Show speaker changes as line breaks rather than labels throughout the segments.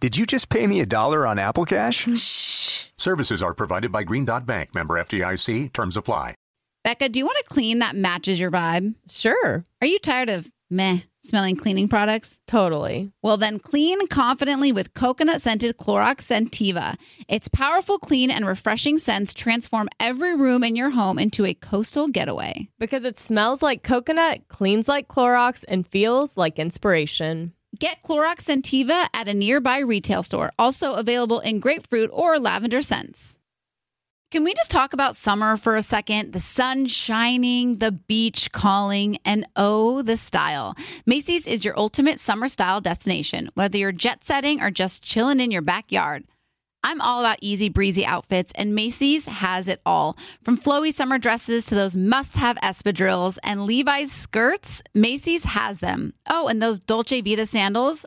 Did you just pay me a dollar on Apple Cash?
Shh.
Services are provided by Green Dot Bank, member FDIC. Terms apply.
Becca, do you want a clean that matches your vibe?
Sure.
Are you tired of meh smelling cleaning products?
Totally.
Well, then clean confidently with coconut scented Clorox Scentiva. Its powerful, clean, and refreshing scents transform every room in your home into a coastal getaway.
Because it smells like coconut, cleans like Clorox, and feels like inspiration.
Get Clorox Scentiva at a nearby retail store, also available in grapefruit or lavender scents. Can we just talk about summer for a second? The sun shining, the beach calling, and oh, the style. Macy's is your ultimate summer style destination, whether you're jet setting or just chilling in your backyard. I'm all about easy breezy outfits, and Macy's has it all. From flowy summer dresses to those must have espadrilles and Levi's skirts, Macy's has them. Oh, and those Dolce Vita sandals,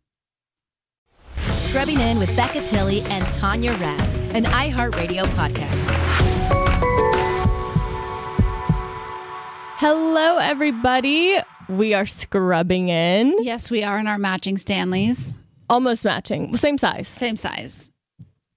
Scrubbing In with Becca Tilley and Tanya Rad, an iHeartRadio podcast.
Hello, everybody. We are scrubbing in.
Yes, we are in our matching Stanleys.
Almost matching. Same size,
Same size.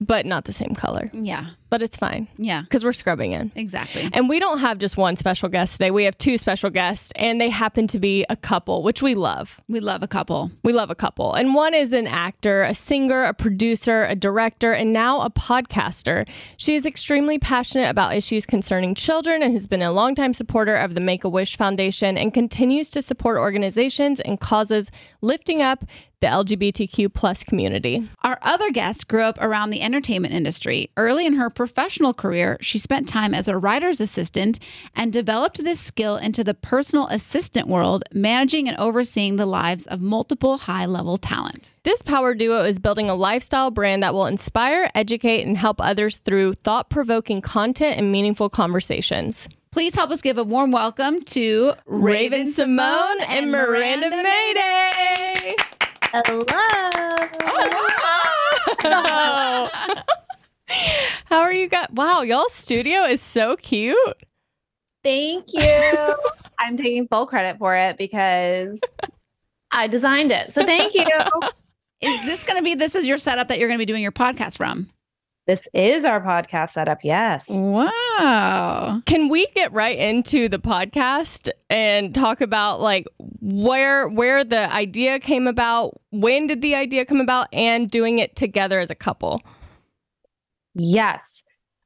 But not the same color.
Yeah.
But it's fine
Yeah.
because we're scrubbing in.
Exactly.
And we don't have just one special guest today. We have two special guests, and they happen to be a couple, which we love.
We love a couple.
We love a couple. And one is an actor, a singer, a producer, a director, and now a podcaster. She is extremely passionate about issues concerning children and has been a longtime supporter of the Make a Wish Foundation and continues to support organizations and causes lifting up the LGBTQ plus community.
Our other guest grew up around the entertainment industry. Early in her professional career, she spent time as a writer's assistant and developed this skill into the personal assistant world, managing and overseeing the lives of multiple high level talent.
This power duo is building a lifestyle brand that will inspire, educate, and help others through thought provoking content and meaningful conversations.
Please help us give a warm welcome to
Raven-Symoné and Miranda Maday. Hello. How are you guys? Wow, y'all studio is so cute.
Thank you. I'm taking full credit for it because I designed it. So thank you.
Is this going to be this is your setup that you're going to be doing your podcast from?
This is our podcast setup. Yes.
Wow.
Can we get right into the podcast and talk about like where where the idea came about, when did the idea come about, and doing it together as a couple?
Yes.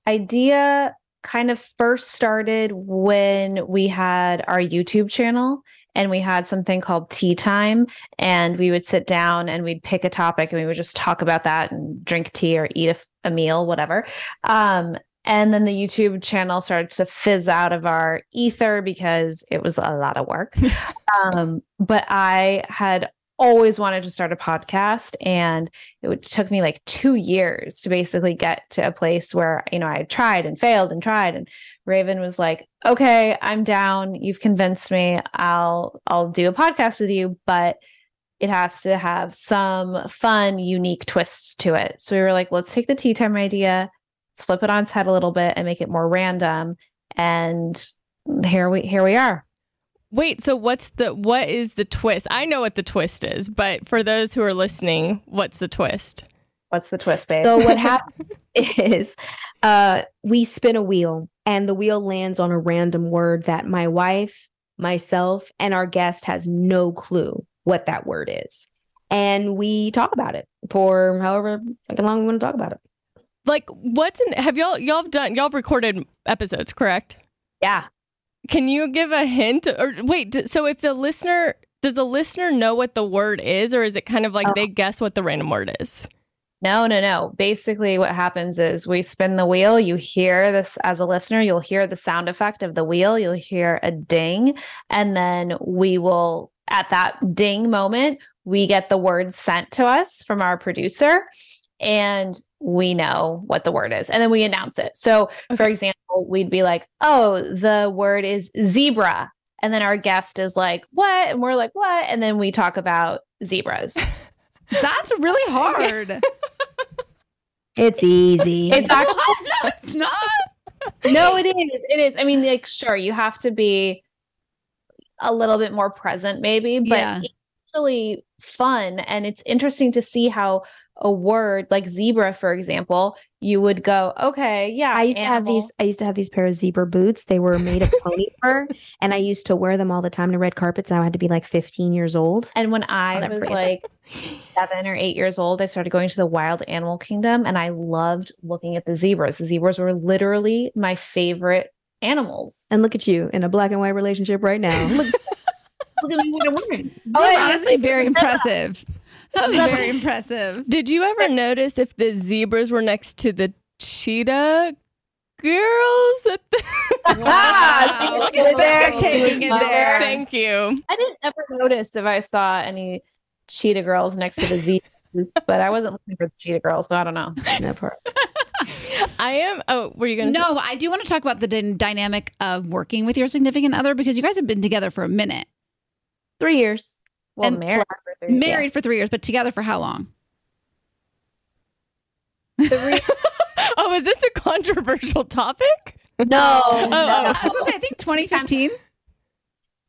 Idea kind of first started when we had our YouTube channel and we had something called tea time and we would sit down and we'd pick a topic and we would just talk about that and drink tea or eat a meal whatever. Um, and then the youtube channel started to fizz out of our ether because it was a lot of work. Um, but i had always wanted to start a podcast and it took me like two years to basically get to a place where you know i tried and failed and tried and raven was like okay i'm down. You've convinced me. I'll i'll do a podcast with you but it has to have some fun unique twists to it. So we were like let's take the tea time idea let's flip it on its head a little bit and make it more random and here we here we are
Wait, so what's the what is the twist? I know what the twist is, but for those who are listening, what's the twist?
what's the twist babe
So what happens is uh we spin a wheel and the wheel lands on a random word that my wife, myself, and our guest has no clue what that word is. And we talk about it for however long we want to talk about it.
Like what's in have y'all y'all have done y'all have recorded episodes, correct?
Yeah.
Can you give a hint? Or wait, so if the listener does the listener know what the word is, or is it kind of like
Oh.
they uh-huh. guess what the random word is?
No, no, no. Basically, what happens is we spin the wheel. You hear this as a listener, you'll hear the sound effect of the wheel, you'll hear a ding, and then we will, at that ding moment, we get the word sent to us from our producer, and we know what the word is, and then we announce it. So, for example, we'd be like, oh, the word is zebra. And then our guest is like, what? And we're like, what? And then we talk about zebras.
That's really hard.
It's easy.
It's actually
no, it's not.
no, it is. It is. I mean, like, sure, you have to be a little bit more present, maybe, but
Yeah.
it's really fun. And it's interesting to see how a word like zebra, for example, you would go, okay, yeah.
I used to have these. I used to have these pair of zebra boots. They were made of pony fur, and I used to wear them all the time to red carpets. I had to be like 15 years old.
And when I was
forget
like seven or eight years old, I started going to the wild animal kingdom and I loved looking at the zebras. The zebras were literally my favorite animals.
And look at you in a black and white relationship right now. Look,
Look at me what I'm wearing.
Oh, that's honestly very impressive. That was very impressive.
Did you ever notice if the zebras were next to the cheetah girls? At the-
Ah,
Look at
there
taking it there.
Thank you.
I didn't ever notice if I saw any cheetah girls next to the zebras, but I wasn't looking for the cheetah girls, so I don't know.
no part.
I am. Oh, were you gonna? say-
No, I do want to talk about the dy- dynamic of working with your significant other because you guys have been together for a minute,
Three years.
Well,
And
married,
plus-
for three-
married for three years, but together for how long?
Three-
Oh, is this a controversial topic?
no,
oh.
no. Oh.
I was gonna say, I think 2015.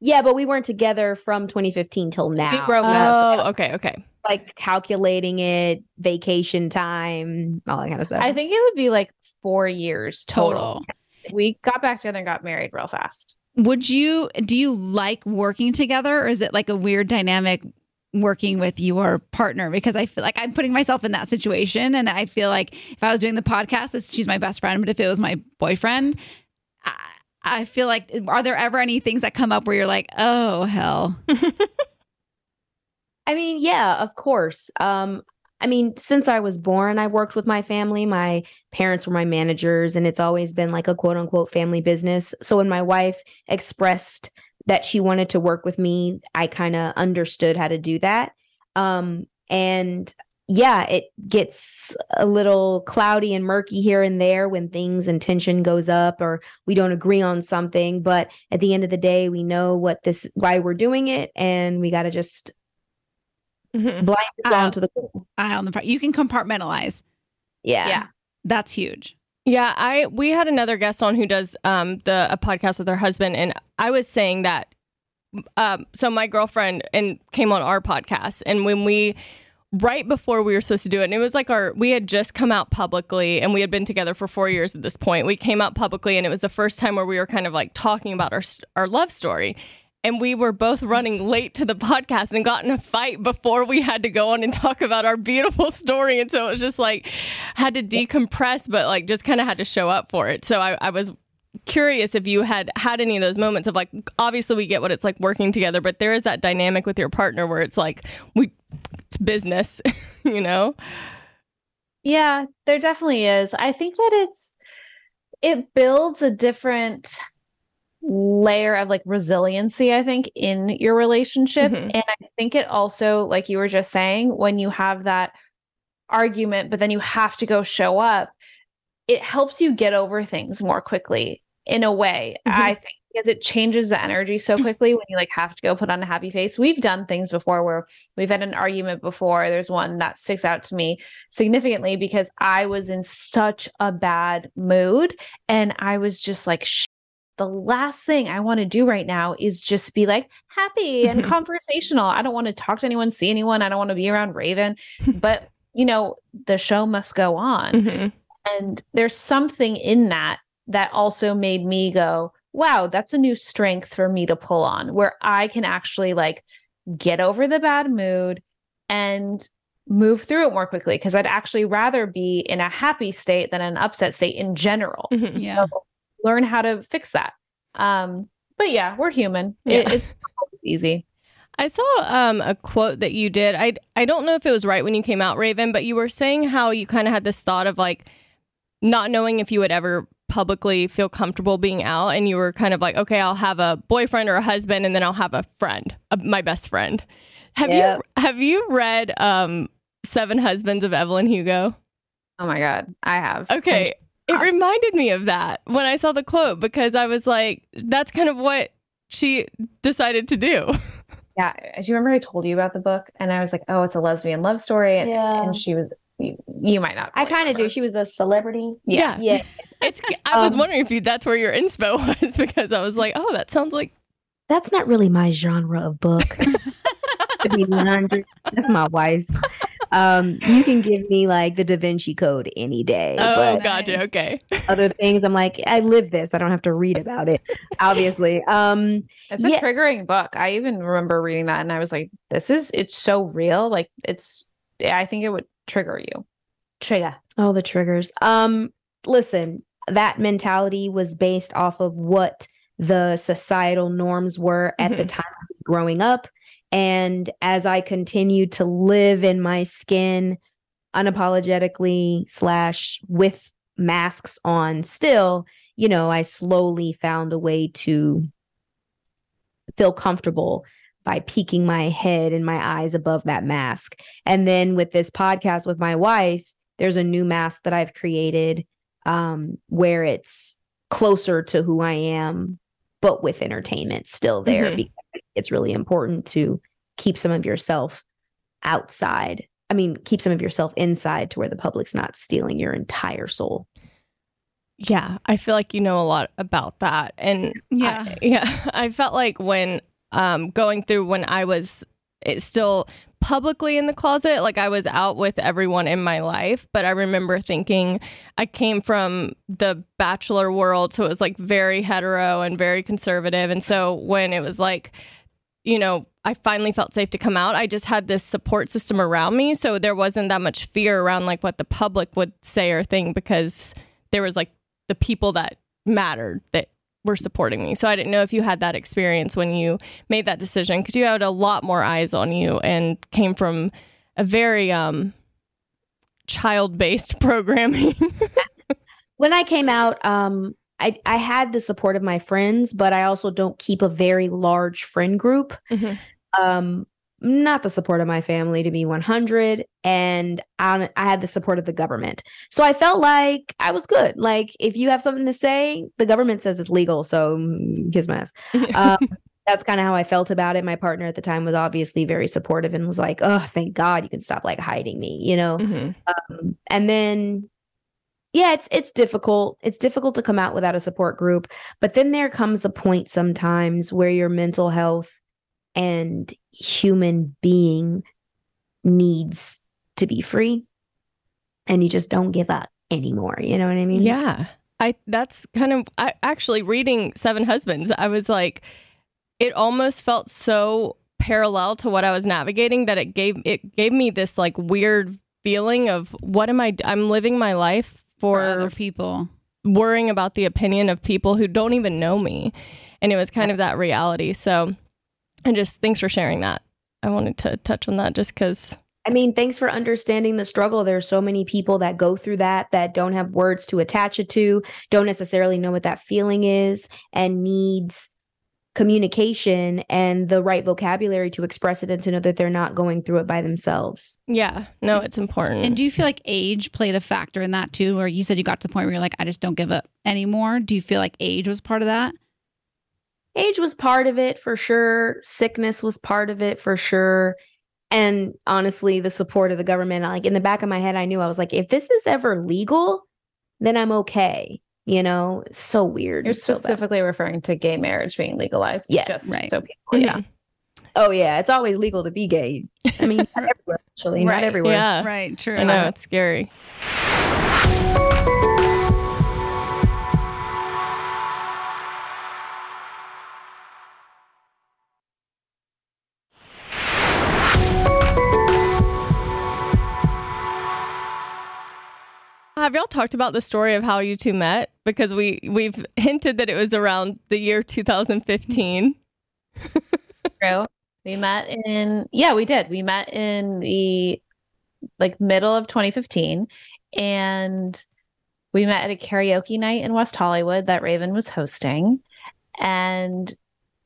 Yeah, but we weren't together from 2015 till now.
We broke up.
Oh, okay, okay.
like calculating it, vacation time, all that kind of stuff.
I think it would be like four years total.
Total.
We got back together and got married real fast.
Would you do you like working together or is it like a weird dynamic working with your partner? Because I feel like I'm putting myself in that situation and I feel like if I was doing the podcast, it's, she's my best friend, but if it was my boyfriend, I, I feel like are there ever any things that come up where you're like, oh hell.
I mean, yeah, of course. Um, I mean, since I was born, I worked with my family. My parents were my managers, and it's always been like a quote unquote family business. So when my wife expressed that she wanted to work with me, I kind of understood how to do that. Um, and yeah, it gets a little cloudy and murky here and there when things and tension goes up or we don't agree on something. But at the end of the day, we know what this why we're doing it, and we got to just Blinders on to the goal.
Eye on the prize. You can compartmentalize.
Yeah.
Yeah.
That's huge.
Yeah, I we had another guest on who does um the a podcast with her husband, and I was saying that um so my girlfriend and came on our podcast, and when we right before we were supposed to do it, and it was like our we had just come out publicly, and we had been together for four years at this point. We came out publicly, and it was the first time where we were kind of like talking about our our love story. And we were both running late to the podcast and got in a fight before we had to go on and talk about our beautiful story. And so it was just like, had to decompress, but like just kind of had to show up for it. So I, I was curious if you had had any of those moments of like, obviously we get what it's like working together, but there is that dynamic with your partner where it's like, we, it's business, you know?
Yeah, there definitely is. I think that it's it builds a different layer of like resiliency, I think, in your relationship.
Mhm.
And I think it also, like you were just saying, when you have that argument, but then you have to go show up, it helps you get over things more quickly in a way, I think, because it changes the energy so quickly when you like have to go put on a happy face. We've done things before where we've had an argument before. There's one that sticks out to me significantly because I was in such a bad mood and I was just like, "Sh- the last thing I want to do right now is just be like happy and conversational. I don't want to talk to anyone, see anyone. I don't want to be around Raven. But, you know, the show must go on.
Mhm.
And there's something in that that also made me go, wow, that's a new strength for me to pull on where I can actually like get over the bad mood and move through it more quickly because I'd actually rather be in a happy state than an upset state in general.
Mhm.
Yeah.
So learn how to fix that. Um, but yeah, we're human. It,
Yeah.
it's easy.
I saw um, a quote that you did. I I don't know if it was right when you came out, Raven, but you were saying how you kind of had this thought of like not knowing if you would ever publicly feel comfortable being out, and you were kind of like, okay, I'll have a boyfriend or a husband, and then I'll have a friend, uh, my best friend. Have
Yep.
you have you read um, Seven Husbands of Evelyn Hugo?
Oh my god, I have.
Okay. It reminded me of that when I saw the quote because I was like, that's kind of what she decided to do.
Yeah, do you remember I told you about the book and I was like, oh, it's a lesbian love story, and,
Yeah.
and she was. You, you might not.
I kind of do. She was a celebrity.
Yeah.
Yeah.
It's I was
Um,
wondering if you that's where your inspo was because I was like, oh, that sounds like
That's not really my genre of book. to be 100. That's my wife's. Um, you can give me like the Da Vinci Code any day.
oh, gotcha, okay.
other things, I'm like, I live this. I don't have to read about it. Obviously. Um,
It's a
Yeah.
triggering book. I even remember reading that and I was like, this is it's so real. Like it's I think it would trigger you.
trigger. Oh, the triggers. Um, listen, that mentality was based off of what the societal norms were at the
Mhm.
time growing up. And as I continued to live in my skin unapologetically slash with masks on still, you know, I slowly found a way to feel comfortable by peeking my head and my eyes above that mask. And then with this podcast with my wife, there's a new mask that I've created um, where it's closer to who I am, but with entertainment still there
Mhm.
because it's really important to keep some of yourself outside. I mean, keep some of yourself inside to where the public's not stealing your entire soul.
Yeah, I feel like you know a lot about that. And
Yeah.
I, yeah, I felt like when um going through when I was it still publicly in the closet, like I was out with everyone in my life, but I remember thinking I came from the bachelor world, so it was like very hetero and very conservative. And so when it was like you know, I finally felt safe to come out. I just had this support system around me. So there wasn't that much fear around like what the public would say or think because there was like the people that mattered that were supporting me. So I didn't know if you had that experience when you made that decision because you had a lot more eyes on you and came from a very um child-based programming.
when I came out, um, I I had the support of my friends, but I also don't keep a very large friend group.
Mhm.
Um, not the support of my family to be 100, and I, I had the support of the government. So I felt like I was good. Like if you have something to say, the government says it's legal, so mm, kiss my ass. Um, that's kind of how I felt about it. My partner at the time was obviously very supportive and was like, "Oh, thank God you can stop like hiding me," you know.
Mhm.
Um, and then yeah it's it's difficult it's difficult to come out without a support group but then there comes a point sometimes where your mental health and human being needs to be free and you just don't give up anymore you know what i mean
Yeah. I that's kind of I actually reading Seven Husbands, I was like it almost felt so parallel to what I was navigating that it gave it gave me this like weird feeling of what am I I'm living my life
For
for
other people.
worrying about the opinion of people who don't even know me. And it was kind of that reality. So and just thanks for sharing that. I wanted to touch on that just cuz
I mean, thanks for understanding the struggle. There's so many people that go through that that don't have words to attach it to, don't necessarily know what that feeling is, and needs communication and the right vocabulary to express it and to know that they're not going through it by themselves.
yeah, no, it's important.
And do you feel like age played a factor in that too? Or you said you got to the point where you're like, I just don't give up anymore. Do you feel like age was part of that?
Age was part of it for sure. Sickness was part of it for sure. And honestly, the support of the government, like in the back of my head, I knew I was like, if this is ever legal, then I'm okay. You know, it's so weird.
You're
It's so bad.
specifically referring to gay marriage being legalized.
Yes.
Just
Right.
so people, yeah.
Mhm.
Oh yeah, it's always legal to be gay. I mean, not everywhere, actually,
Right.
not everywhere.
Yeah.
Right, true.
I know it's scary. Have y'all talked about the story of how you two met? Because we we've hinted that it was around the year 2015.
True. We met in yeah, we did. We met in the like middle of 2015 and we met at a karaoke night in West Hollywood that Raven was hosting and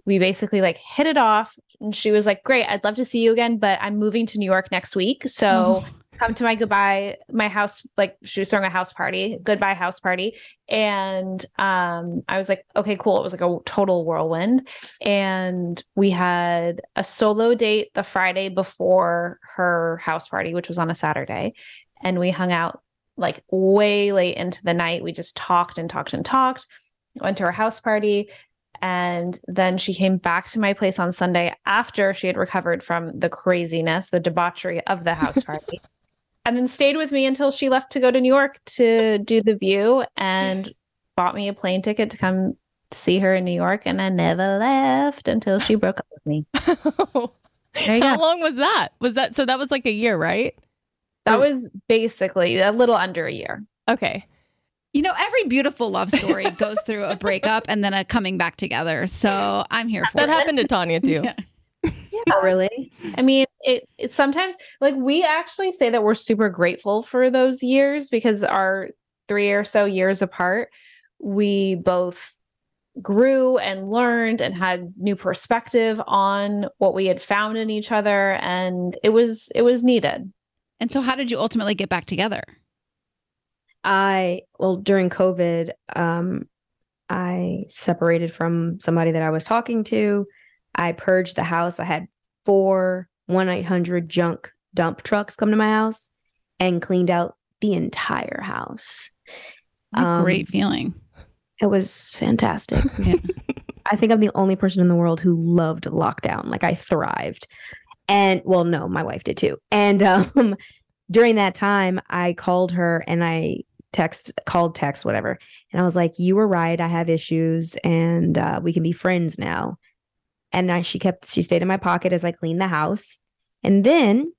we basically like hit it off and she was like, "Great, I'd love to see you again, but I'm moving to New York next week." So come to my goodbye my house like she was throwing a house party goodbye house party. And um i was like okay cool. It was like a total whirlwind. And we had a solo date the friday before her house party which was on a saturday. And we hung out like way late into the night. We just talked and talked and talked went to her house party. And then she came back to my place on sunday after she had recovered from the craziness the debauchery of the house party and then stayed with me until she left to go to New York to do the view and bought me a plane ticket to come see her in New York. And I never left until she broke up with me.
How
go.
long was that? Was that so? That was like a year, right?
That was basically a little under a year.
Okay.
You know, every beautiful love story goes through a breakup and then a coming back together. So I'm here for
That
it.
happened to Tanya too.
Yeah.
Oh, really?
I mean, it, it sometimes like we actually say that we're super grateful for those years because our three or so years apart, we both grew and learned and had new perspective on what we had found in each other and it was it was needed.
And so, how did you ultimately get back together?
I well during COVID, um, I separated from somebody that I was talking to. I purged the house. I had four one eight hundred junk dump trucks come to my house and cleaned out the entire house.
A
Um,
great feeling.
It was fantastic.
Yeah.
I think I'm the only person in the world who loved lockdown. Like I thrived. And well, no, my wife did too. And um during that time, I called her and I text called text whatever. And I was like, "You were right. I have issues and uh, we can be friends now." And I, she kept she stayed in my pocket as I cleaned the house. And then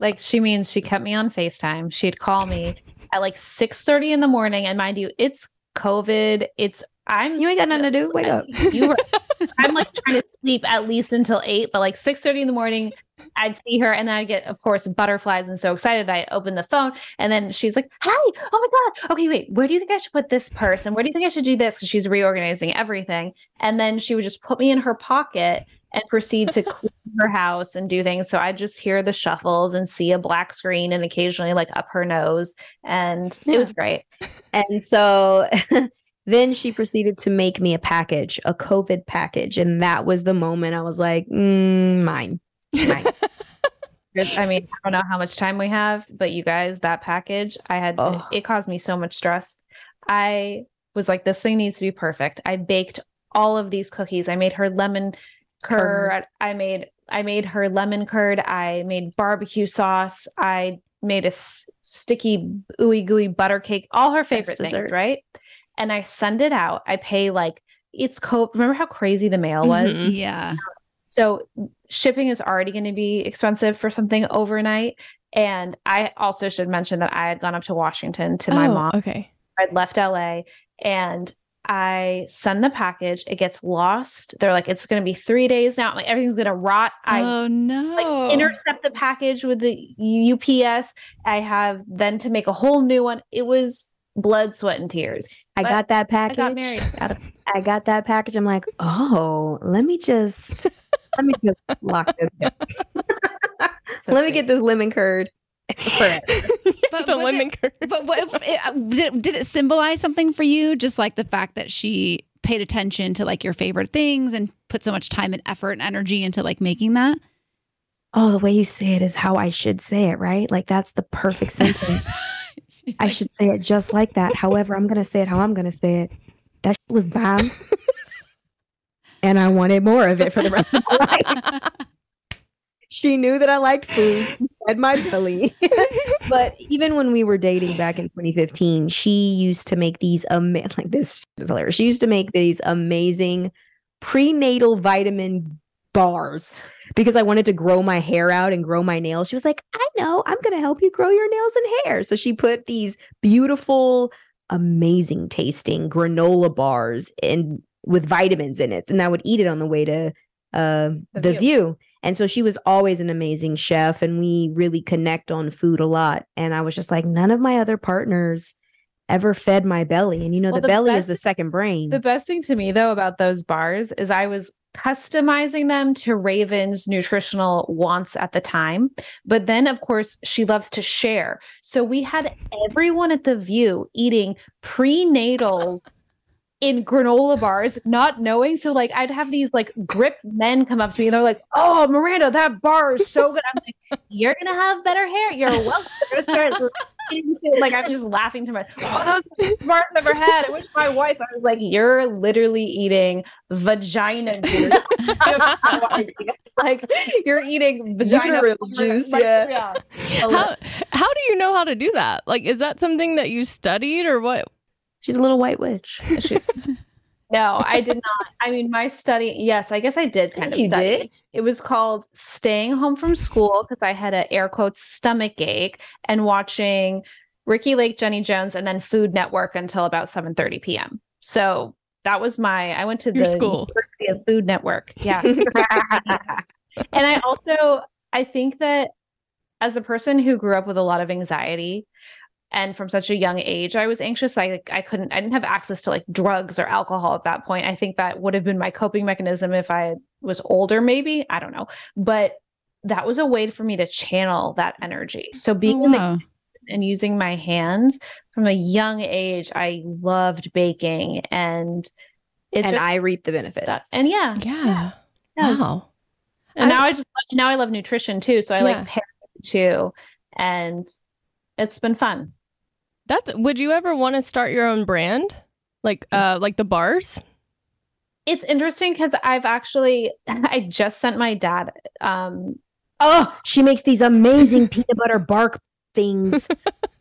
Like she means she kept me on FaceTime. She'd call me at like 6 30 in the morning. And mind you, it's COVID. It's I'm
You ain't got nothing to do. Wake up.
You were, I'm like trying to sleep at least until eight, but like six thirty in the morning, I'd see her and then I'd get, of course, butterflies and so excited. I'd open the phone and then she's like, Hi, oh my God. Okay, wait, where do you think I should put this person? Where do you think I should do this? Because she's reorganizing everything. And then she would just put me in her pocket and proceed to clean her house and do things. So I just hear the shuffles and see a black screen and occasionally like up her nose. And it was great.
And so then she proceeded to make me a package, a COVID package. And that was the moment I was like, mm, mine. Mine.
I mean, I don't know how much time we have, but you guys, that package, I had
Oh.
it caused me so much stress. I was like, this thing needs to be perfect. I baked all of these cookies. I made her lemon curd. I made I made her lemon curd. I made barbecue sauce. I made a s- sticky ooey gooey butter cake. All her favorite things, right? And I send it out. I pay like it's co. Remember how crazy the mail was?
Mhm.
Yeah.
So shipping is already going to be expensive for something overnight. And I also should mention that I had gone up to Washington to my
Oh,
mom.
Okay.
I'd left LA and I send the package. It gets lost. They're like, it's going to be three days now. Like, everything's going to rot. I
oh no.
like intercept the package with the UPS. I have then to make a whole new one. It was blood, sweat, and tears.
I
But
got that
I
package.
got married.
I got that package. I'm like, oh, let me just let me just lock this down.
So
let me get this lemon curd.
But
the lemon
it-
curd.
but what if it, uh, did, it, did it symbolize something for you? Just like the fact that she paid attention to like your favorite things and put so much time and effort and energy into like making that.
oh, the way you say it is how I should say it, right? Like that's the perfect sentence. I should say it just like that. However, I'm gonna say it how I'm gonna say it. That shit was bomb. and I wanted more of it for the rest of my life. She knew that I liked food, She fed my belly. but even when we were dating back in 2015, she used to make these ama- like this is hilarious. She used to make these amazing prenatal vitamin bars because I wanted to grow my hair out and grow my nails. She was like, I know, I'm going to help you grow your nails and hair. So she put these beautiful, amazing tasting granola bars and with vitamins in it. And I would eat it on the way to uh, the, the view. view. And so she was always an amazing chef, and we really connect on food a lot. And I was just like, none of my other partners ever fed my belly. And you know, well, the, the, belly best, is the second brain.
The best thing to me, though, about those bars is I was customizing them to Raven's nutritional wants at the time. But then, of course, she loves to share. So we had everyone at the view eating prenatals in granola bars, not knowing. So like I'd have these like grip men come up to me and they're like, "Oh, Miranda, that bar is so good." I'm like, "You're gonna have better hair. You're welcome." like I'm just laughing to myself. Oh, that's I've ever had. I wish my wife. I was like, "You're literally eating vagina juice." like you're eating vagina
juice. Like, yeah. yeah.
How how do you know how to do that? Like, is that something that you studied or what?
She's a little white witch.
no, I did not. I mean, my study, yes, I guess I did kind of
you
study.
Did?
It was called staying home from school because I had an air quotes stomach ache and watching Ricki Lake, Jenny Jones, and then Food Network until about 7 30 p.m. So that was my I went to
Your
the
school.
University of Food Network. Yeah. And I also I think that as a person who grew up with a lot of anxiety, and from such a young age i was anxious. I like i couldn't i didn't have access to like drugs or alcohol at that point. I think that would have been my coping mechanism if i was older maybe. I don't know. But that was a way for me to channel that energy. So being oh, in the oh, and using my hands from a young age i loved baking and
and i reap the benefits.
and yeah
yeah, yeah. wow.
And I, now i just now i love nutrition too. So i yeah. like pair too. And it's been fun
that's would you ever want to start your own brand? Like uh like the bars?
It's interesting because I've actually I just sent my dad um
Oh, she makes these amazing peanut butter bark things.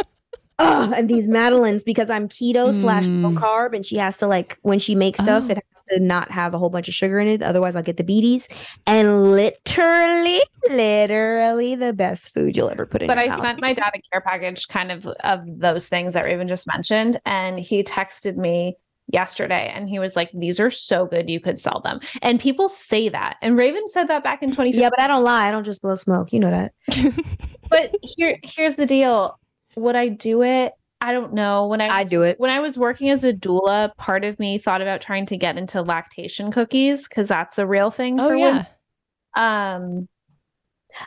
oh, and these madeleines because I'm keto mm. slash low carb, and she has to like when she makes stuff, oh. it has to not have a whole bunch of sugar in it, otherwise I'll get the beaties. And literally, literally the best food you'll ever put in.
But I
mouth.
sent my dad a care package, kind of of those things that Raven just mentioned, and he texted me yesterday and he was like these are so good you could sell them and people say that and raven said that back in 2015
yeah but i don't lie i don't just blow smoke you know that
but here here's the deal would I do it? I don't know. When I
I do it
when I was working as a doula, part of me thought about trying to get into lactation cookies because that's a real thing.
Oh yeah.
Um,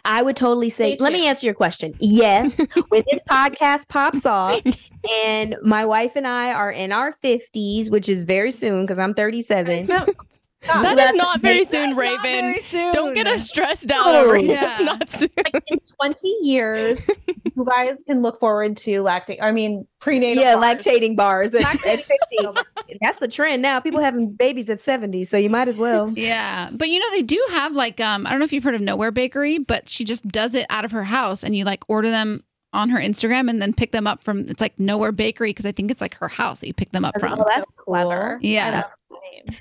I would totally say. Let me answer your question. Yes, when this podcast pops off, and my wife and I are in our fifties, which is very soon because I'm 37.
That is not very soon, Raven. Very soon. Don't get us stressed out over here. Yeah. It's not soon.
Like in 20 years, you guys can look forward to lactating. I mean, prenatal.
Yeah, bars. lactating bars. Lactating That's the trend now. People having babies at 70, so you might as well.
Yeah. But you know, they do have like, um, I don't know if you've heard of Nowhere Bakery, but she just does it out of her house and you like order them on her Instagram and then pick them up from it's like Nowhere Bakery because I think it's like her house that you pick them up from.
Oh, that's clever.
Yeah.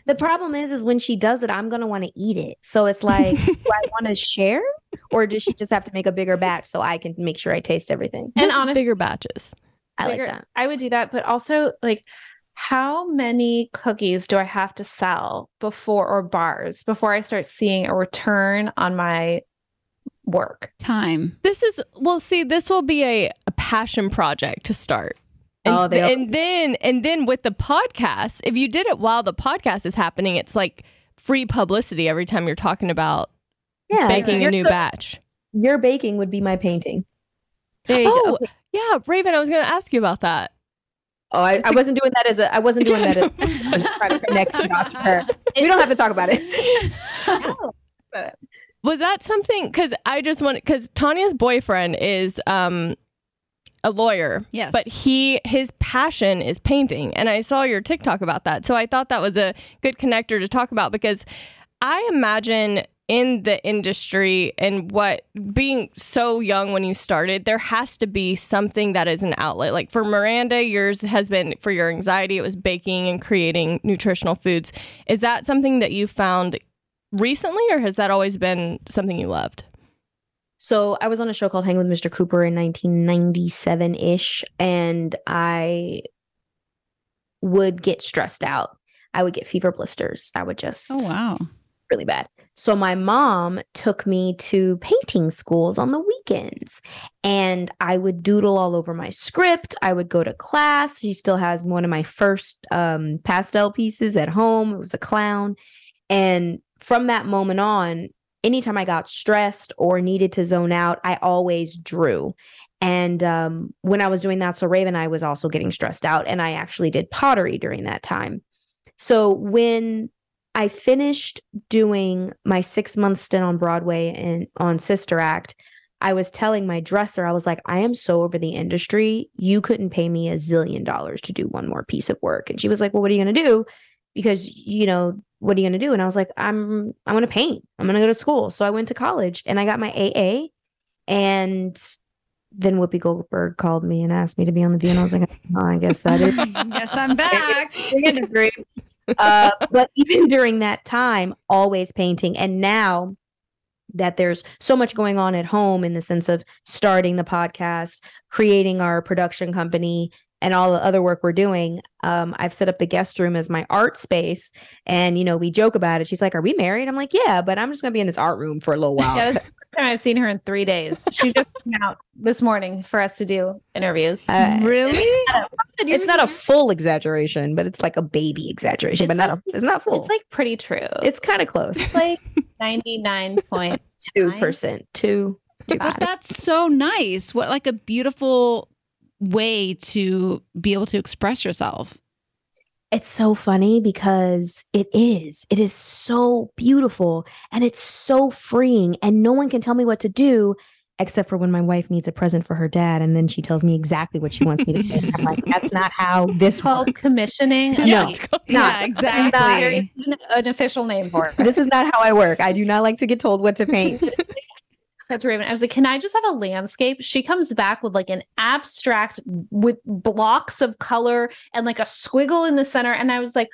The problem is, is when she does it, I'm gonna want to eat it. So it's like, do I want to share, or does she just have to make a bigger batch so I can make sure I taste everything?
Just and honestly, bigger batches.
I bigger, like that.
I would do that, but also like, how many cookies do I have to sell before or bars before I start seeing a return on my work
time?
This is well, see, this will be a, a passion project to start. And, oh, they and then and then with the podcast, if you did it while the podcast is happening, it's like free publicity every time you're talking about yeah, baking a new batch.
Your baking would be my painting.
oh, okay. yeah, Raven, I was going to ask you about that.
Oh, I, I, wasn't doing that as a. I wasn't doing that as trying to connect dots to her. We don't have to talk about it.
Was that something? Because I just want because Tanya's boyfriend is um a lawyer.
Yes.
But he his passion is painting. And I saw your TikTok about that. So I thought that was a good connector to talk about because I imagine in the industry and what being so young when you started, there has to be something that is an outlet. Like for Miranda, yours has been for your anxiety, it was baking and creating nutritional foods. Is that something that you found recently, or has that always been something you loved?
So I was on a show called Hangin' with Mr. Cooper in 1997 ish, and I would get stressed out. I would get fever blisters. I would just
Oh wow.
really bad. So my mom took me to painting schools on the weekends and I would doodle all over my script. I would go to class. She still has one of my first um, pastel pieces at home. It was a clown. And from that moment on, anytime I got stressed or needed to zone out, I always drew. And um, when I was doing that, so Raven, I was also getting stressed out, and I actually did pottery during that time. So when I finished doing my six month stint on Broadway and on Sister Act, I was telling my dresser, I was like, I am so over the industry. You couldn't pay me a zillion dollars to do one more piece of work. And she was like, Well, what are you going to do? Because, you know, what are you going to do? And I was like, I'm, I'm going to paint. I'm going to go to school. So I went to college and I got my AA. And then Whoopi Goldberg called me and asked me to be on the view. And I was like, oh, I guess that is
yes, I'm back.
industry. uh, but even during that time, always painting. And now that there's so much going on at home in the sense of starting the podcast, creating our production company, and all the other work we're doing, um, I've set up the guest room as my art space. And, you know, we joke about it. She's like, Are we married? I'm like, Yeah, but I'm just going to be in this art room for a little while.
Yeah, this is the first time I've seen her in three days. She just came out this morning for us to do interviews.
Uh,
really?
it's not a full exaggeration, but it's like a baby exaggeration, but
It's
not a, it's not full.
It's like pretty true.
it's kind of close.
It's like 99.2%.
two. two
But that's so nice. What like a beautiful way to be able to express yourself.
It's so funny because it is. It is so beautiful and it's so freeing, and no one can tell me what to do except for when my wife needs a present for her dad, and then she tells me exactly what she wants me to do. I'm like, that's not how this
called
works.
commissioning. a
No.
piece.
Yeah, exactly.
is An official name for it.
This is not how I work. I do not like to get told what to paint.
That's Raven. I was like, can I just have a landscape? She comes back with like an abstract with blocks of color and like a squiggle in the center. And I was like,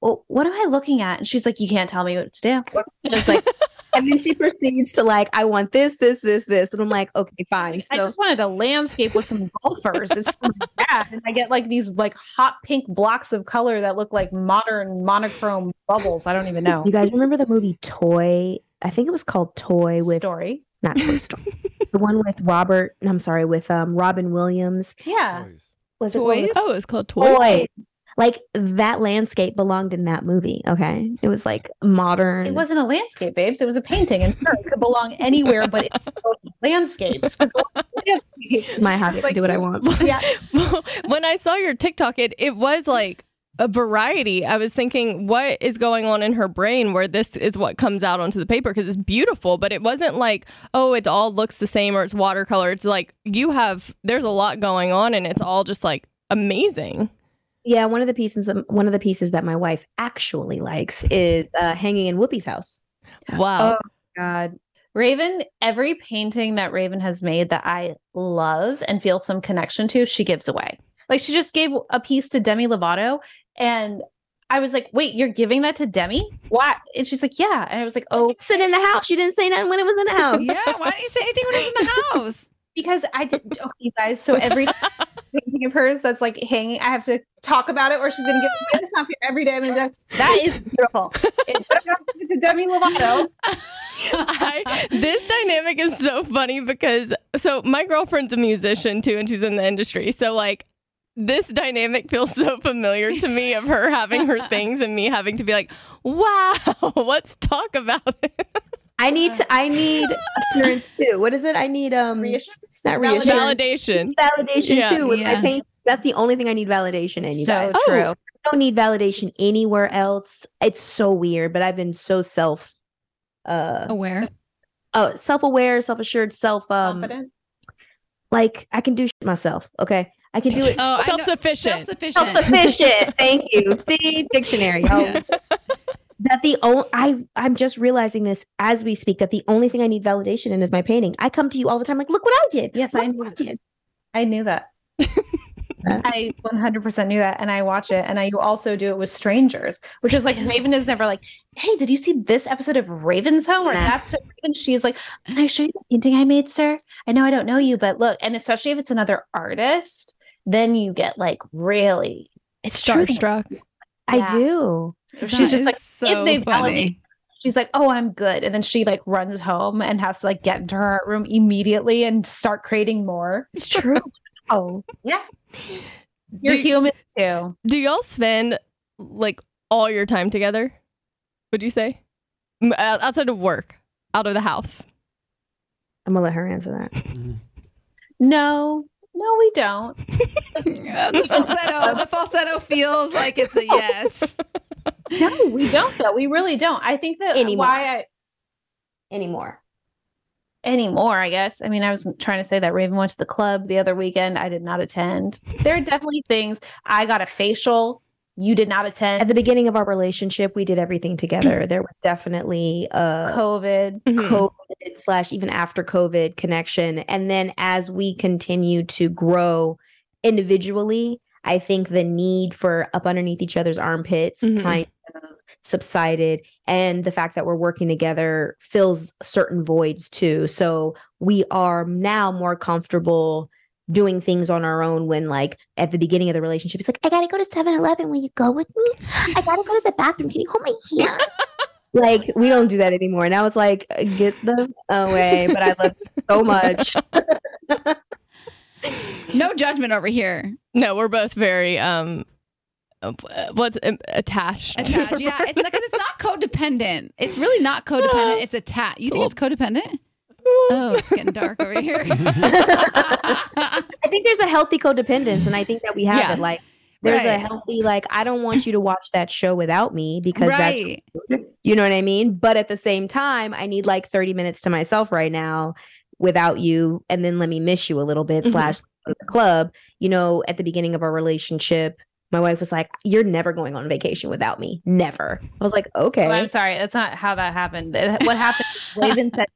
well, what am I looking at? And she's like, you can't tell me what to do. And it's like,
and then she proceeds to like, I want this, this, this, this, and I'm like, okay, fine. So I
just wanted a landscape with some golfers. It's dad. And I get like these like hot pink blocks of color that look like modern monochrome bubbles. I don't even know.
you guys remember the movie Toy? I think it was called Toy with
story.
not Toy Story. the one with Robert. I'm sorry, with um Robin Williams.
Yeah.
Was it what was
Toys?
it?
Oh, it's called Toys.
Toys. Like that landscape belonged in that movie. Okay, it was like modern.
It wasn't a landscape, babes. It was a painting, and sure, it could belong anywhere, but it's landscapes. landscapes.
It's my house. I can do what I want.
Yeah,
when I saw your TikTok, it it was like a variety. I was thinking, what is going on in her brain where this is what comes out onto the paper because it's beautiful, but it wasn't like, oh, it all looks the same or it's watercolor. It's like you have there's a lot going on and it's all just like amazing.
Yeah, one of the pieces. One of the pieces that my wife actually likes is uh, hanging in Whoopi's house.
Wow.
Oh God. Raven, every painting that Raven has made that I love and feel some connection to, she gives away. Like she just gave a piece to Demi Lovato, and I was like, "Wait, you're giving that to Demi? What?" And she's like, "Yeah." And I was like, "Oh,
Sit in the house. She didn't say nothing when it was in the house.
Yeah, why don't you say anything when it's in the house?
because I did." Okay, you guys. So every painting of hers that's like hanging, I have to talk about it, or she's gonna give me it's not fair every day. I'm gonna that is beautiful. It to Demi Lovato.
I, this dynamic is so funny because so my girlfriend's a musician too and she's in the industry so like this dynamic feels so familiar to me of her having her things and me having to be like wow let's talk about it
I need to. I need assurance too. What is it? I need um
Reassurance?
Not
Validation.
reassurance.
validation
validation
Yeah.
too with
Yeah.
my paint. That's the only thing I need validation in. You
So
guys.
true.
I don't need validation anywhere else. It's so weird, but I've been so self, uh,
Aware.
oh, self-aware, self-assured, self, um,
Confident.
like I can do shit myself. Okay, I can do it.
Oh,
self-sufficient
Self-sufficient.
Self-sufficient. Thank you. See, dictionary. Oh. That the only I I'm just realizing this as we speak that the only thing I need validation in is my painting. I come to you all the time like, look what I did.
Yes,
Look
I knew.
I did.
I knew that. I 100% knew that, and I watch it, and I also do it with strangers, which is like Raven is never like, "Hey, did you see this episode of Raven's Home?" Or that's it. Raven. She's like, "Can I show you the painting I made, sir? I know I don't know you, but look." And especially if it's another artist, then you get like really
it's starstruck.
I
Yeah.
do.
She's just like,
so
if they've
funny.
elevated- she's like, "Oh, I'm good," and then she like runs home and has to like get into her art room immediately and start creating more.
It's true. oh,
Yeah, you're
Do-
human too.
Do y'all spend like all your time together? Would you say uh, outside of work, out of the house?
I'm gonna let her answer that.
No, no, we don't.
Yeah, the falsetto. the falsetto feels like it's a yes.
No, we don't though. We really don't. I think that
Anymore.
why I
Anymore.
anymore, I guess. I mean, I was trying to say that Raven went to the club the other weekend. I did not attend. There are definitely things. I got a facial. You did not attend.
At the beginning of our relationship, we did everything together. There was definitely a
COVID.
COVID slash even after COVID connection. And then as we continue to grow individually, I think the need for up underneath each other's armpits
Mhm.
kind of subsided. And the fact that we're working together fills certain voids too. So we are now more comfortable doing things on our own when like at the beginning of the relationship it's like i gotta go to 7-eleven will you go with me i gotta go to the bathroom can you hold my hand like we don't do that anymore. Now it's like get them away, but I love you so much.
No judgment over here.
No, we're both very um, uh, what's um, attached.
Attached. Yeah, it's not. 'cause It's not codependent. It's really not codependent. It's attached. You think it's codependent? Oh, it's getting dark over here.
I think there's a healthy codependence, and I think that we have
Yeah.
it. Like there's a healthy like I don't want you to watch that show without me because
right.
that's you know what I mean. But at the same time, I need like 30 minutes to myself right now without you, and then let me miss you a little bit.
Mhm.
Slash the club. You know, at the beginning of our relationship. My wife was like, "You're never going on vacation without me. Never." I was like, "Okay."
Oh, I'm sorry. That's not how that happened. It- what happened is Raven said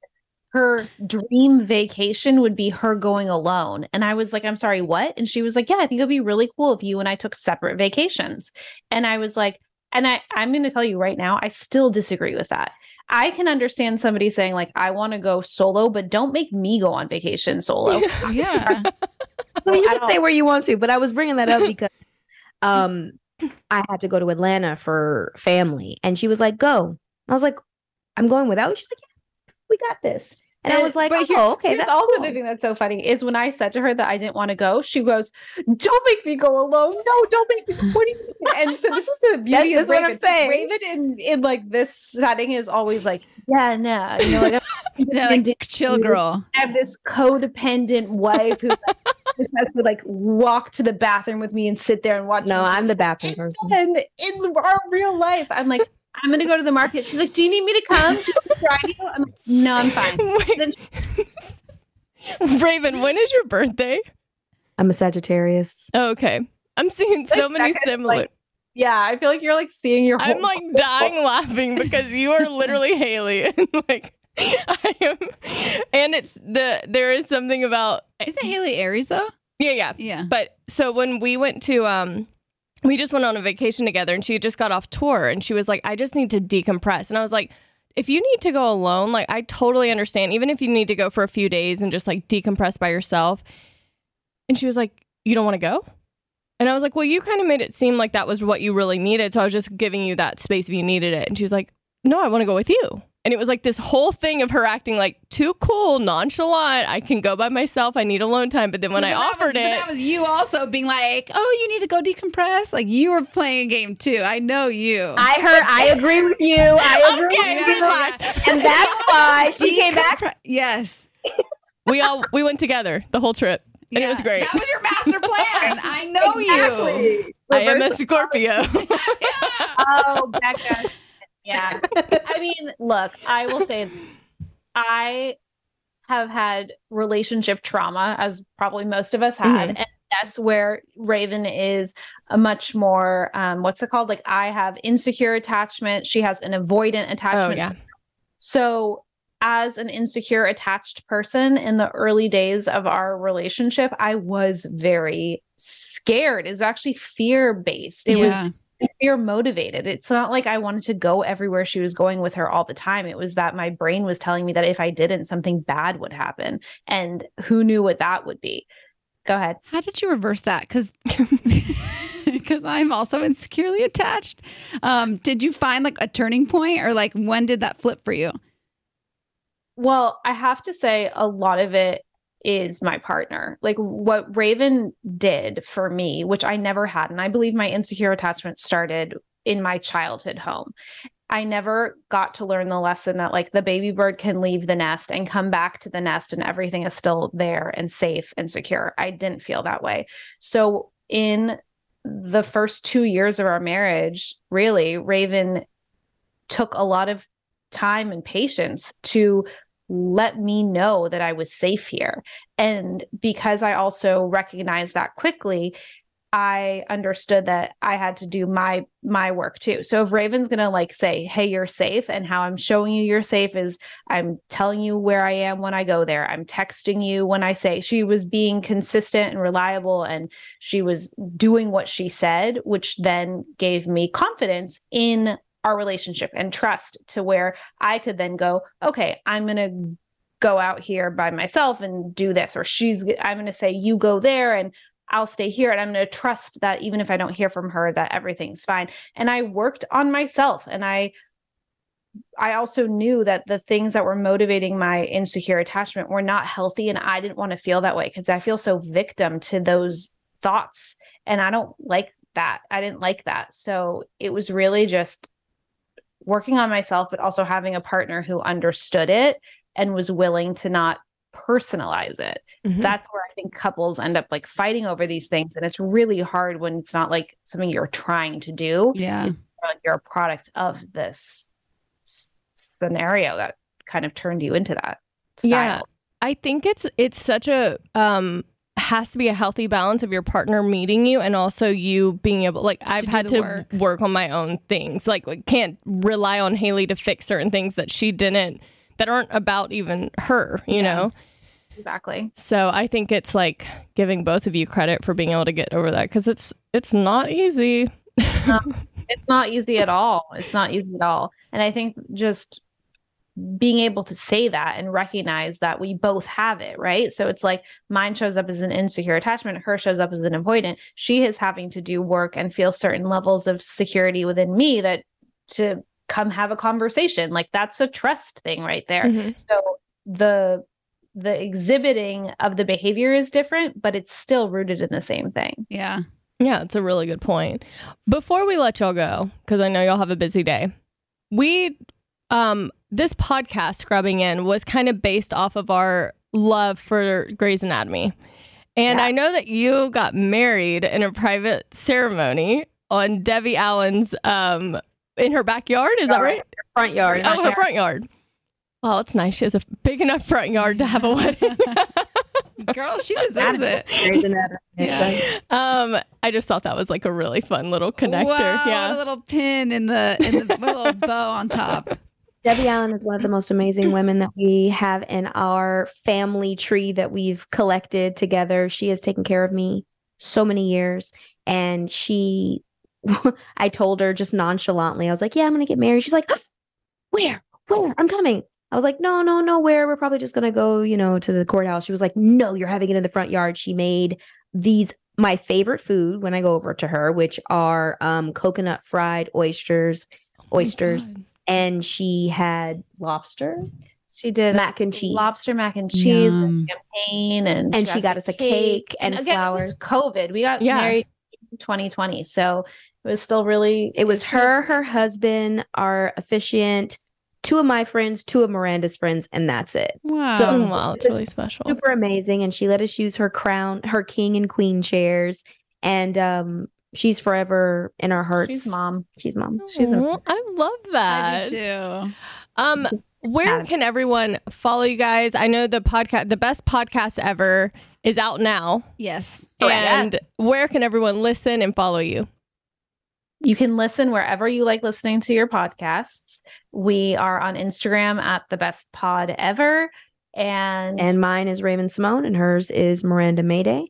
her dream vacation would be her going alone. And I was like, I'm sorry, what? And she was like, Yeah, I think it'd be really cool if you and I took separate vacations. And I was like, and I, I'm going to tell you right now, I still disagree with that. I can understand somebody saying, like, I want to go solo, but don't make me go on vacation solo.
Yeah.
Well, you
I
can say where you want to, but I was bringing that up because um I had to go to Atlanta for family, and she was like, "Go." I was like, "I'm going without you." She's like, "Yeah, we got this." And I was like,
but here-
"Oh, okay."
Here's
That's
also
cool.
the thing that's so funny is when I said to her that I didn't want to go, she goes, "Don't make me go alone. No, don't make me." What do you mean? And so this is the beauty of
what I'm saying.
Raven in in like this setting is always like, "Yeah, no," you know, like
Yeah, like chill girl.
I have this codependent wife who like, just has to like walk to the bathroom with me and sit there and watch.
No,
me.
I'm the bathroom person.
And in our real life, I'm like, I'm gonna go to the market. She's like, Do you need me to come? Do you want me to drive you? I'm like, No, I'm fine. Then
Raven, when is your birthday?
I'm a Sagittarius.
Oh, okay, I'm seeing so many
Becca's
similar.
like, Yeah, I feel like you're like seeing your.
I'm
whole-
like dying laughing because you are literally Haley, and like I am, and it's the there is something about
Isn't Haley Aries though?
yeah yeah
Yeah.
But so when we went to um we just went on a vacation together and she just got off tour and she was like, I just need to decompress. And I was like, if you need to go alone, like I totally understand, even if you need to go for a few days and just like decompress by yourself. And she was like, You don't want to go? And I was like, Well, you kind of made it seem like that was what you really needed. So I was just giving you that space if you needed it. And she was like, No, I want to go with you. And it was like this whole thing of her acting like too cool, nonchalant. I can go by myself. I need alone time. But then when I
But that
offered
was, but
it,
that was you also being like, "Oh, you need to go decompress." Like you were playing a game too. I know you.
I heard. I agree with you. I agree
getting
with you.
flashed.
And that's why she came back.
Yes.
we all we went together the whole trip and it was great
That was your master plan. I know you.
i am a scorpio
Oh, Becca. Yeah. I mean, look, I will say this. I have had relationship trauma, as probably most of us had. And that's where Raven is a much more, um, what's it called? Like, I have insecure attachment. She has an avoidant attachment.
Oh, yeah.
So, as an insecure attached person in the early days of our relationship, I was very scared. It was actually fear based. It
Yeah.
was fear motivated. It's not like I wanted to go everywhere she was going with her all the time. It was that my brain was telling me that if I didn't, something bad would happen. And who knew what that would be? Go ahead.
How did you reverse that? Because because I'm also insecurely attached. Um, did you find like a turning point, or like when did that flip for you?
Well, I have to say a lot of it is my partner. Like what Raven did for me, which I never had. And I believe my insecure attachment started in my childhood home. I never got to learn the lesson that like the baby bird can leave the nest and come back to the nest and everything is still there and safe and secure. I didn't feel that way. So in the first 2 years of our marriage, really Raven took a lot of time and patience to let me know that I was safe here. And because I also recognized that quickly, I understood that I had to do my my work too. So if Raven's going to like say, "Hey, you're safe," and how I'm showing you you're safe is I'm telling you where I am when I go there. I'm texting you when I say she was being consistent and reliable and she was doing what she said, which then gave me confidence in our relationship and trust to where I could then go, okay, I'm going to go out here by myself and do this or she's I'm going to say you go there and I'll stay here and I'm going to trust that even if I don't hear from her that everything's fine. And I worked on myself and I I also knew that the things that were motivating my insecure attachment were not healthy and I didn't want to feel that way because I feel so victim to those thoughts and I don't like that. I didn't like that. So it was really just working on myself but also having a partner who understood it and was willing to not personalize it.
Mhm.
That's where I think couples end up like fighting over these things and it's really hard when it's not like something you're trying to do
Yeah,
you're a product of this scenario that kind of turned you into that style.
Yeah. I think it's it's such a um has to be a healthy balance of your partner meeting you and also you being able like I've
do
had to
work.
work. on my own things. Like, like can't rely on Haley to fix certain things that she didn't that aren't about even her, you
Yeah.
know?
Exactly.
So I think it's like giving both of you credit for being able to get over that because it's it's not easy.
Um, it's not easy at all. It's not easy at all. And I think just being able to say that and recognize that we both have it, right? So it's like mine shows up as an insecure attachment, her shows up as an avoidant. She is having to do work and feel certain levels of security within me that to come have a conversation. Like that's a trust thing right there.
Mhm.
So the the exhibiting of the behavior is different, but it's still rooted in the same thing.
yeah.
Yeah, it's a really good point. Before we let y'all go, because I know y'all have a busy day, we um this podcast scrubbing in was kind of based off of our love for Grey's Anatomy. And I know that you got married in a private ceremony on Debbie Allen's um in her backyard, is that right?
Her Front yard.
Oh, her front yard. Well, it's nice. She has a big enough front yard to have a wedding.
Girl, she deserves it.
Grey's Anatomy.
Yeah.
um, I just thought that was like a really fun little connector. Yeah.
a little pin in the in the little bow on top.
Debbie Allen is one of the most amazing women that we have in our family tree that we've collected together. She has taken care of me so many years. And she, I told her just nonchalantly, I was like, Yeah, I'm going to get married. She's like, Where? Where? I'm coming. I was like, No, no, no, where? We're probably just going to go, you know, to the courthouse. She was like, No, you're having it in the front yard. She made these, my favorite food when I go over to her, which are um, coconut fried oysters, oysters
God.
And she had lobster,
She did
mac and cheese,
lobster mac and cheese
Yum.
and champagne and
And she got us a cake and
again, this is COVID. We got
Yeah.
married in 2020, so it was still really
It was her, her husband, our officiant, two of my friends, two of Miranda's friends, and that's it.
Wow.
So-
Oh, wow, it's really special.
Super amazing. And she let us use her crown, her king and queen chairs. And um, she's forever in our hearts.
She's mom.
She's mom.
She's a-
Aw, I love
I
that.
do too.
Um, where
Yeah.
can everyone follow you guys? I know the podcast, the best podcast ever, is out now.
Yes.
And where can everyone listen and follow you?
You can listen wherever you like listening to your podcasts. We are on Instagram at the best pod ever. And,
And mine is Raven-Symoné, and hers is Miranda Maday.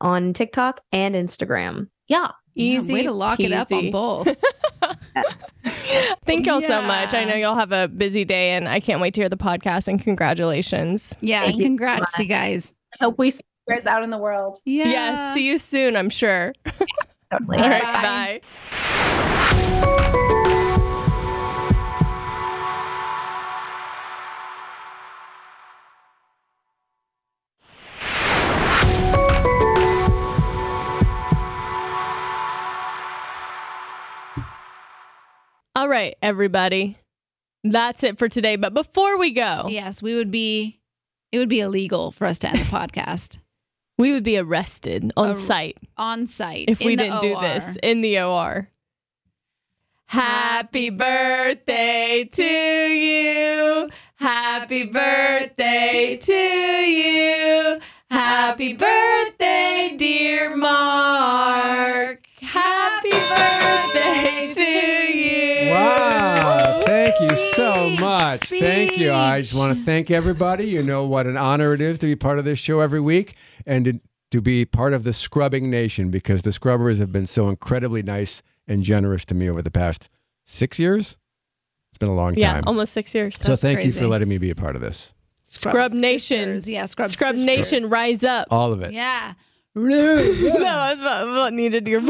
on TikTok and Instagram.
Yeah.
Yeah,
Easy.
way to lock it up on both.
Thank y'all so much. I know y'all have a busy day and I can't wait to hear the podcast and congratulations.
Yeah,
Thank you so
congrats,
much.
you guys.
I hope we see you guys out in the world.
Yeah.
Yes, see you soon, I'm sure.
Totally.
All right,
Bye.
bye. All right, everybody. That's it for today. But before we go,
Yes, we would be. It would be illegal for us to end the podcast
we would be arrested on
Ar-
site
on site
if we didn't do this in the OR. Happy birthday to you. Happy birthday to you. Happy birthday, dear Mark. Happy birthday to you.
Wow. Thank you so
Speech,
much. Thank you. I just want to thank everybody. You know what an honor it is to be part of this show every week and to, to be part of the Scrubbing Nation because the Scrubbers have been so incredibly nice and generous to me over the past six years. It's been a long
Yeah,
time.
almost six years.
so
That's
thank you for letting me be a part of this.
Scrub Nation.
Sisters. Yeah, Scrub
Scrub
Sisters.
Nation, rise up.
All of it.
Yeah.
No, that's what, what needed to hear.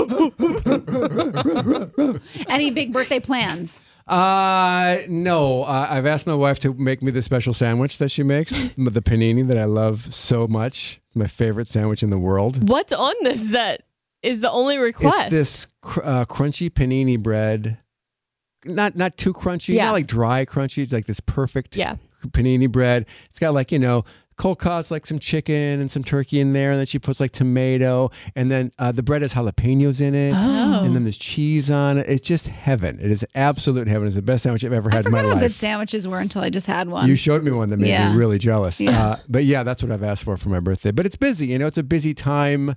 Any big birthday plans?
Uh, no. Uh, I've asked my wife to make me the special sandwich that she makes, the panini that I love so much. My favorite sandwich in the world.
What's on this that is the only request?
It's this cr- uh, crunchy panini bread. Not not too crunchy,
Yeah.
not like dry crunchy. It's like this perfect
Yeah.
panini bread. It's got like you know cold like some chicken and some turkey in there, and then she puts like tomato, and then uh, the bread has jalapenos in it,
Oh.
and then there's cheese on it. It's just heaven. It is absolute heaven. It's the best sandwich I've ever
I
had in my
forgot how good sandwiches were until I just had one.
You showed me one that made
Yeah.
me really jealous.
Yeah.
Uh, but yeah, that's what I've asked for for my birthday. But it's busy. You know, it's a busy time.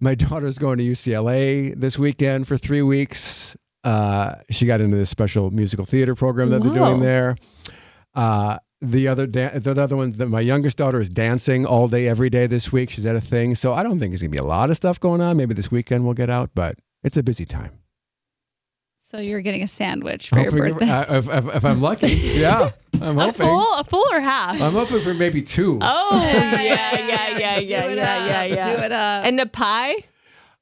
My daughter's going to UCLA this weekend for three weeks. Uh, she got into this special musical theater program that they're doing there. Uh, the other da- the other one, that my youngest daughter is dancing all day, every day this week. She's at a thing, so I don't think there's gonna be a lot of stuff going on. Maybe this weekend we'll get out, but it's a busy time.
so you're getting a sandwich for your
Hoping-
birthday.
uh, if, if, if I'm lucky, yeah, I'm
a
hoping.
full, a full or half?
I'm hoping for maybe two.
oh yeah, yeah, yeah,
Do
yeah,
it
yeah, yeah, yeah.
Do it up.
And the pie.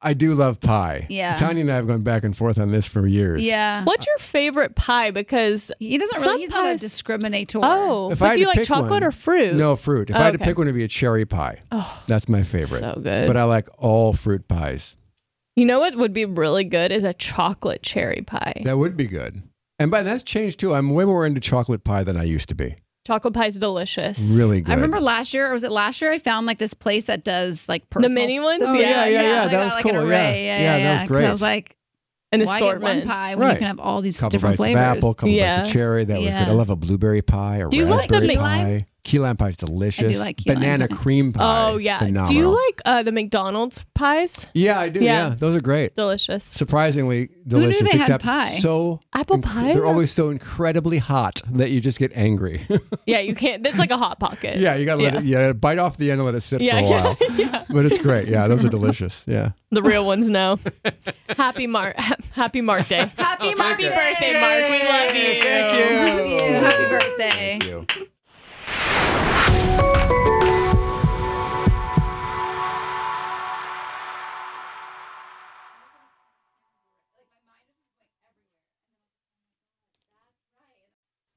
I do love pie.
Yeah.
Tanya and I have gone back and forth on this for years.
yeah.
What's your favorite pie? Because
He doesn't really. He's not a
pies-
discriminator.
oh,
If I
but
had
do you
to
like
pick
chocolate
one-
or fruit?
No fruit. If I had to oh,
Okay.
pick one, it'd be a cherry pie.
Oh,
That's my favorite.
so good.
But I like all fruit pies.
you know what would be really good is a chocolate cherry pie.
That would be good. And by that's changed too. I'm way more into chocolate pie than I used to be.
Chocolate pie's delicious.
Really good.
I remember last year, or was it last year? I found like this place that does like
the mini ones.
Oh, oh yeah, yeah, yeah.
So I
that
got,
was
like,
cool.
An
Yeah.
array. Yeah,
Yeah,
yeah,
that was
'Cause
great.
I was like,
An
why get one
assortment.
pie when you can have all these
couple
different
bites
flavors?
of apple, couple
Yeah.
bites of cherry. That was good. I love a blueberry pie, a
Do you like the
raspberry pie. Key lime pie is delicious.
like key lime
Banana
pie.
cream pie.
Oh yeah.
Phenomenal.
Do you like uh, the McDonald's pies?
Yeah, I do.
Yeah.
Yeah, those are great.
Delicious.
Surprisingly delicious.
Who knew
delicious.
they had pie?
so
Apple
inc-
pie?
They're always so incredibly hot that you just get angry.
Yeah, you can't. It's like a hot pocket.
yeah, you gotta let
Yeah.
it. Yeah, bite off the end and let it sit
Yeah,
for a while.
yeah.
But it's great. Yeah, those are delicious. Yeah.
The real ones know. happy Mark. Happy Mark Day.
Happy Mark
birthday, Mark. We love you.
Thank you.
you. Happy birthday.
Thank you.